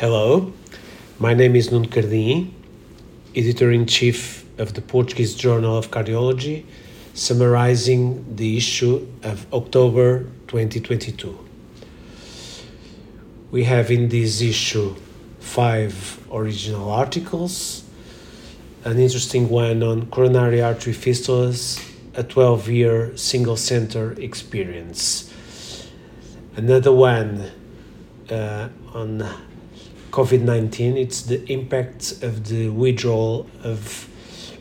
Hello, my name is Nuno Cardim, editor in chief of the Portuguese Journal of Cardiology, summarizing the issue of October 2022. We have in this issue five original articles, an interesting one on coronary artery fistulas, a 12 year single center experience, another one uh, on COVID 19, it's the impact of the withdrawal of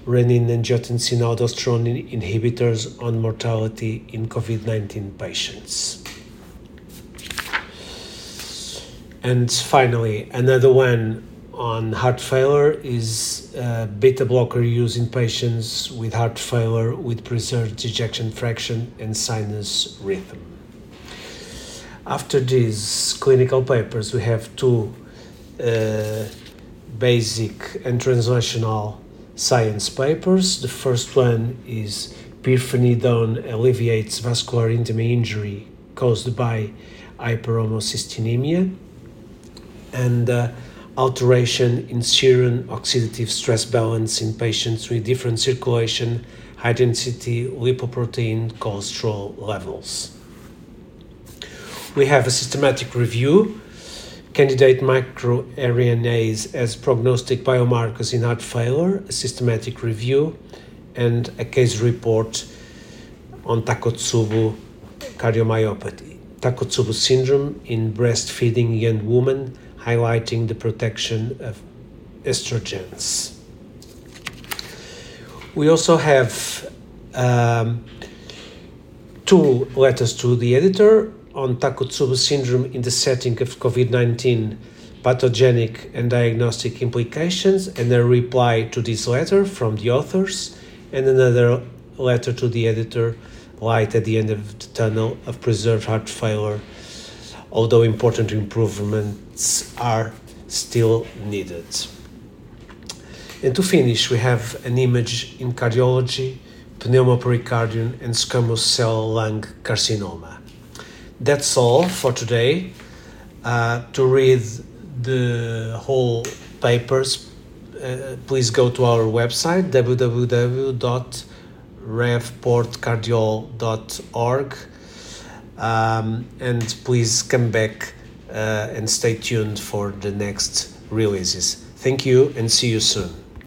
renin angiotensin aldosterone inhibitors on mortality in COVID 19 patients. And finally, another one on heart failure is uh, beta blocker use in patients with heart failure with preserved ejection fraction and sinus rhythm. After these clinical papers, we have two basic and translational science papers. The first one is pirfenidone alleviates vascular intima injury caused by hyperhomocysteinemia and uh, alteration in serum oxidative stress balance in patients with different circulation, high density lipoprotein cholesterol levels. We have a systematic review, candidate microRNAs as prognostic biomarkers in heart failure, a systematic review, and a case report on Takotsubo cardiomyopathy, Takotsubo syndrome in breastfeeding young women highlighting the protection of estrogens. We also have um, two letters to the editor on Takotsubo syndrome in the setting of COVID 19 pathogenic and diagnostic implications, and a reply to this letter from the authors, and another letter to the editor, light at the end of the tunnel of preserved heart failure although important improvements are still needed. And to finish, we have an image in cardiology, pneumopericardium, and squamous cell lung carcinoma. That's all for today. Uh, to read the whole papers, uh, please go to our website www.revportcardiol.org um, and please come back uh, and stay tuned for the next releases. Thank you and see you soon.